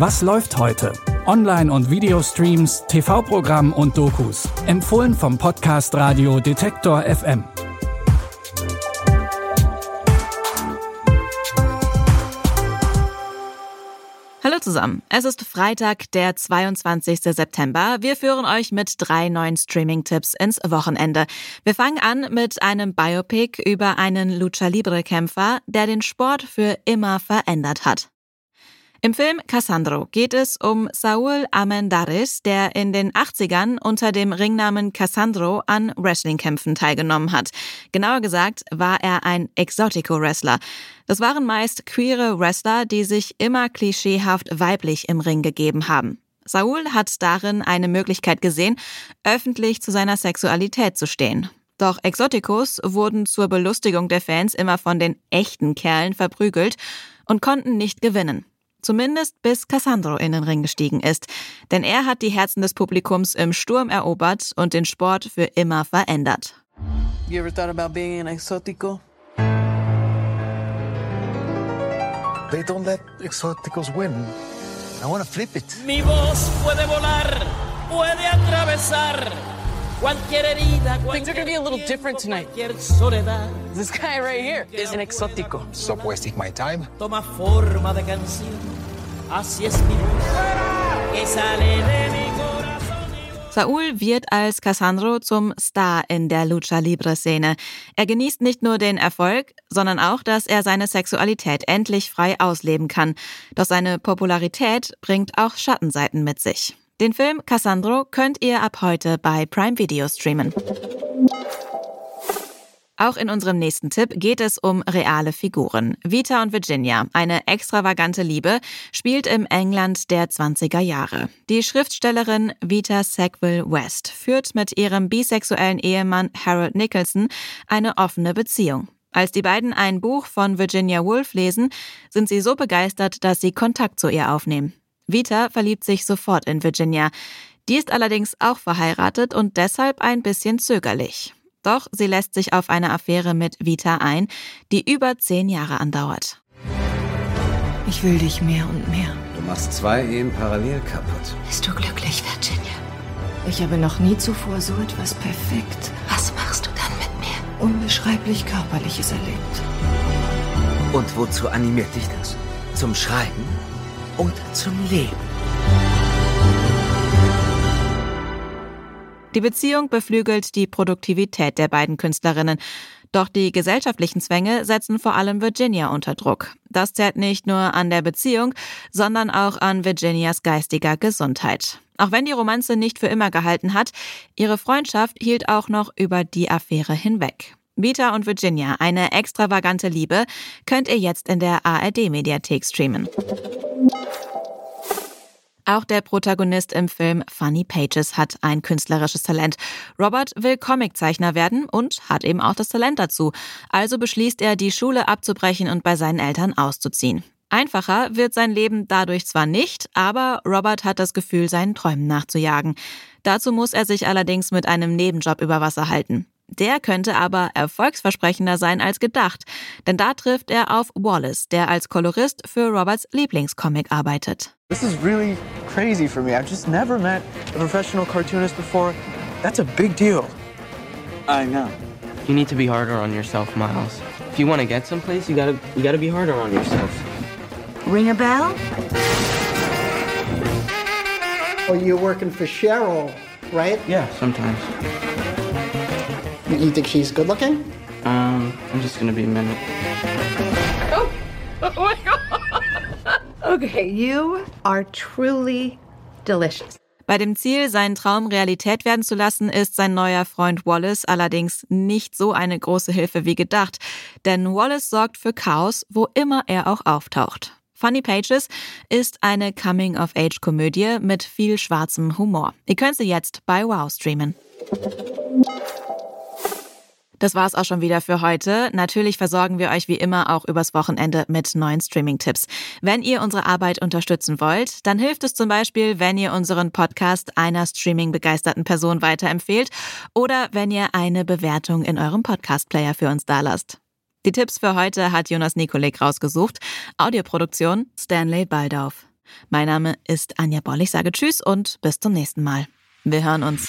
Was läuft heute? Online- und Videostreams, TV-Programm und Dokus. Empfohlen vom Podcast Radio Detektor FM. Hallo zusammen. Es ist Freitag, der 22. September. Wir führen euch mit drei neuen Streaming-Tipps ins Wochenende. Wir fangen an mit einem Biopic über einen Lucha Libre-Kämpfer, der den Sport für immer verändert hat. Im Film Cassandro geht es um Saul Amendaris, der in den 80ern unter dem Ringnamen Cassandro an Wrestlingkämpfen teilgenommen hat. Genauer gesagt war er ein Exotico-Wrestler. Das waren meist queere Wrestler, die sich immer klischeehaft weiblich im Ring gegeben haben. Saul hat darin eine Möglichkeit gesehen, öffentlich zu seiner Sexualität zu stehen. Doch Exoticos wurden zur Belustigung der Fans immer von den echten Kerlen verprügelt und konnten nicht gewinnen. Zumindest bis Cassandro in den Ring gestiegen ist. Denn er hat die Herzen des Publikums im Sturm erobert und den Sport für immer verändert. You ever thought about being an exotico? They don't let exoticos win. I want to flip it. Mi voz puede volar, puede atravesar. Things are gonna be a little different tonight. This guy right here is an exotico. Stop wasting my time. toma forma de canción. Así es mi voz que sale de mi corazón. Saul wird als Cassandro zum Star in der Lucha Libre Szene. Er genießt nicht nur den Erfolg, sondern auch, dass er seine Sexualität endlich frei ausleben kann. Doch seine Popularität bringt auch Schattenseiten mit sich. Den Film Cassandro könnt ihr ab heute bei Prime Video streamen. Auch in unserem nächsten Tipp geht es um reale Figuren. Vita und Virginia, eine extravagante Liebe, spielt im England der 20er Jahre. Die Schriftstellerin Vita Sackville West führt mit ihrem bisexuellen Ehemann Harold Nicholson eine offene Beziehung. Als die beiden ein Buch von Virginia Woolf lesen, sind sie so begeistert, dass sie Kontakt zu ihr aufnehmen. Vita verliebt sich sofort in Virginia. Die ist allerdings auch verheiratet und deshalb ein bisschen zögerlich. Doch sie lässt sich auf eine Affäre mit Vita ein, die über zehn Jahre andauert. Ich will dich mehr und mehr. Du machst zwei Ehen parallel kaputt. Bist du glücklich, Virginia? Ich habe noch nie zuvor so etwas perfekt. Was machst du dann mit mir? Unbeschreiblich Körperliches erlebt. Und wozu animiert dich das? Zum Schreiben oder zum Leben? Die Beziehung beflügelt die Produktivität der beiden Künstlerinnen. Doch die gesellschaftlichen Zwänge setzen vor allem Virginia unter Druck. Das zerrt nicht nur an der Beziehung, sondern auch an Virginias geistiger Gesundheit. Auch wenn die Romanze nicht für immer gehalten hat, ihre Freundschaft hielt auch noch über die Affäre hinweg. Vita und Virginia, eine extravagante Liebe, könnt ihr jetzt in der ARD-Mediathek streamen. Auch der Protagonist im Film Funny Pages hat ein künstlerisches Talent. Robert will Comiczeichner werden und hat eben auch das Talent dazu. Also beschließt er, die Schule abzubrechen und bei seinen Eltern auszuziehen. Einfacher wird sein Leben dadurch zwar nicht, aber Robert hat das Gefühl, seinen Träumen nachzujagen. Dazu muss er sich allerdings mit einem Nebenjob über Wasser halten. Der könnte aber erfolgsversprechender sein als gedacht, denn da trifft er auf Wallace, der als Kolorist für Roberts Lieblingscomic arbeitet. This is really crazy for me. I've just never met a professional cartoonist before. That's a big deal. I know. You need to be harder on yourself, Miles. If you want to get someplace, you gotta you gotta be harder on yourself. Ring a bell? Oh, you're working for Cheryl, right? Yeah, sometimes. You think she's good looking? Um, I'm just gonna be a minute. Okay, you are truly delicious. Bei dem Ziel, seinen Traum Realität werden zu lassen, ist sein neuer Freund Wallace allerdings nicht so eine große Hilfe wie gedacht, denn Wallace sorgt für Chaos, wo immer er auch auftaucht. Funny Pages ist eine Coming-of-Age-Komödie mit viel schwarzem Humor. Ihr könnt sie jetzt bei Wow streamen. Das war's auch schon wieder für heute. Natürlich versorgen wir euch wie immer auch übers Wochenende mit neuen Streaming-Tipps. Wenn ihr unsere Arbeit unterstützen wollt, dann hilft es zum Beispiel, wenn ihr unseren Podcast einer Streaming-begeisterten Person weiterempfehlt oder wenn ihr eine Bewertung in eurem Podcast-Player für uns dalasst. Die Tipps für heute hat Jonas Nikolik rausgesucht. Audioproduktion Stanley Baldauf. Mein Name ist Anja Boll. Ich sage Tschüss und bis zum nächsten Mal. Wir hören uns.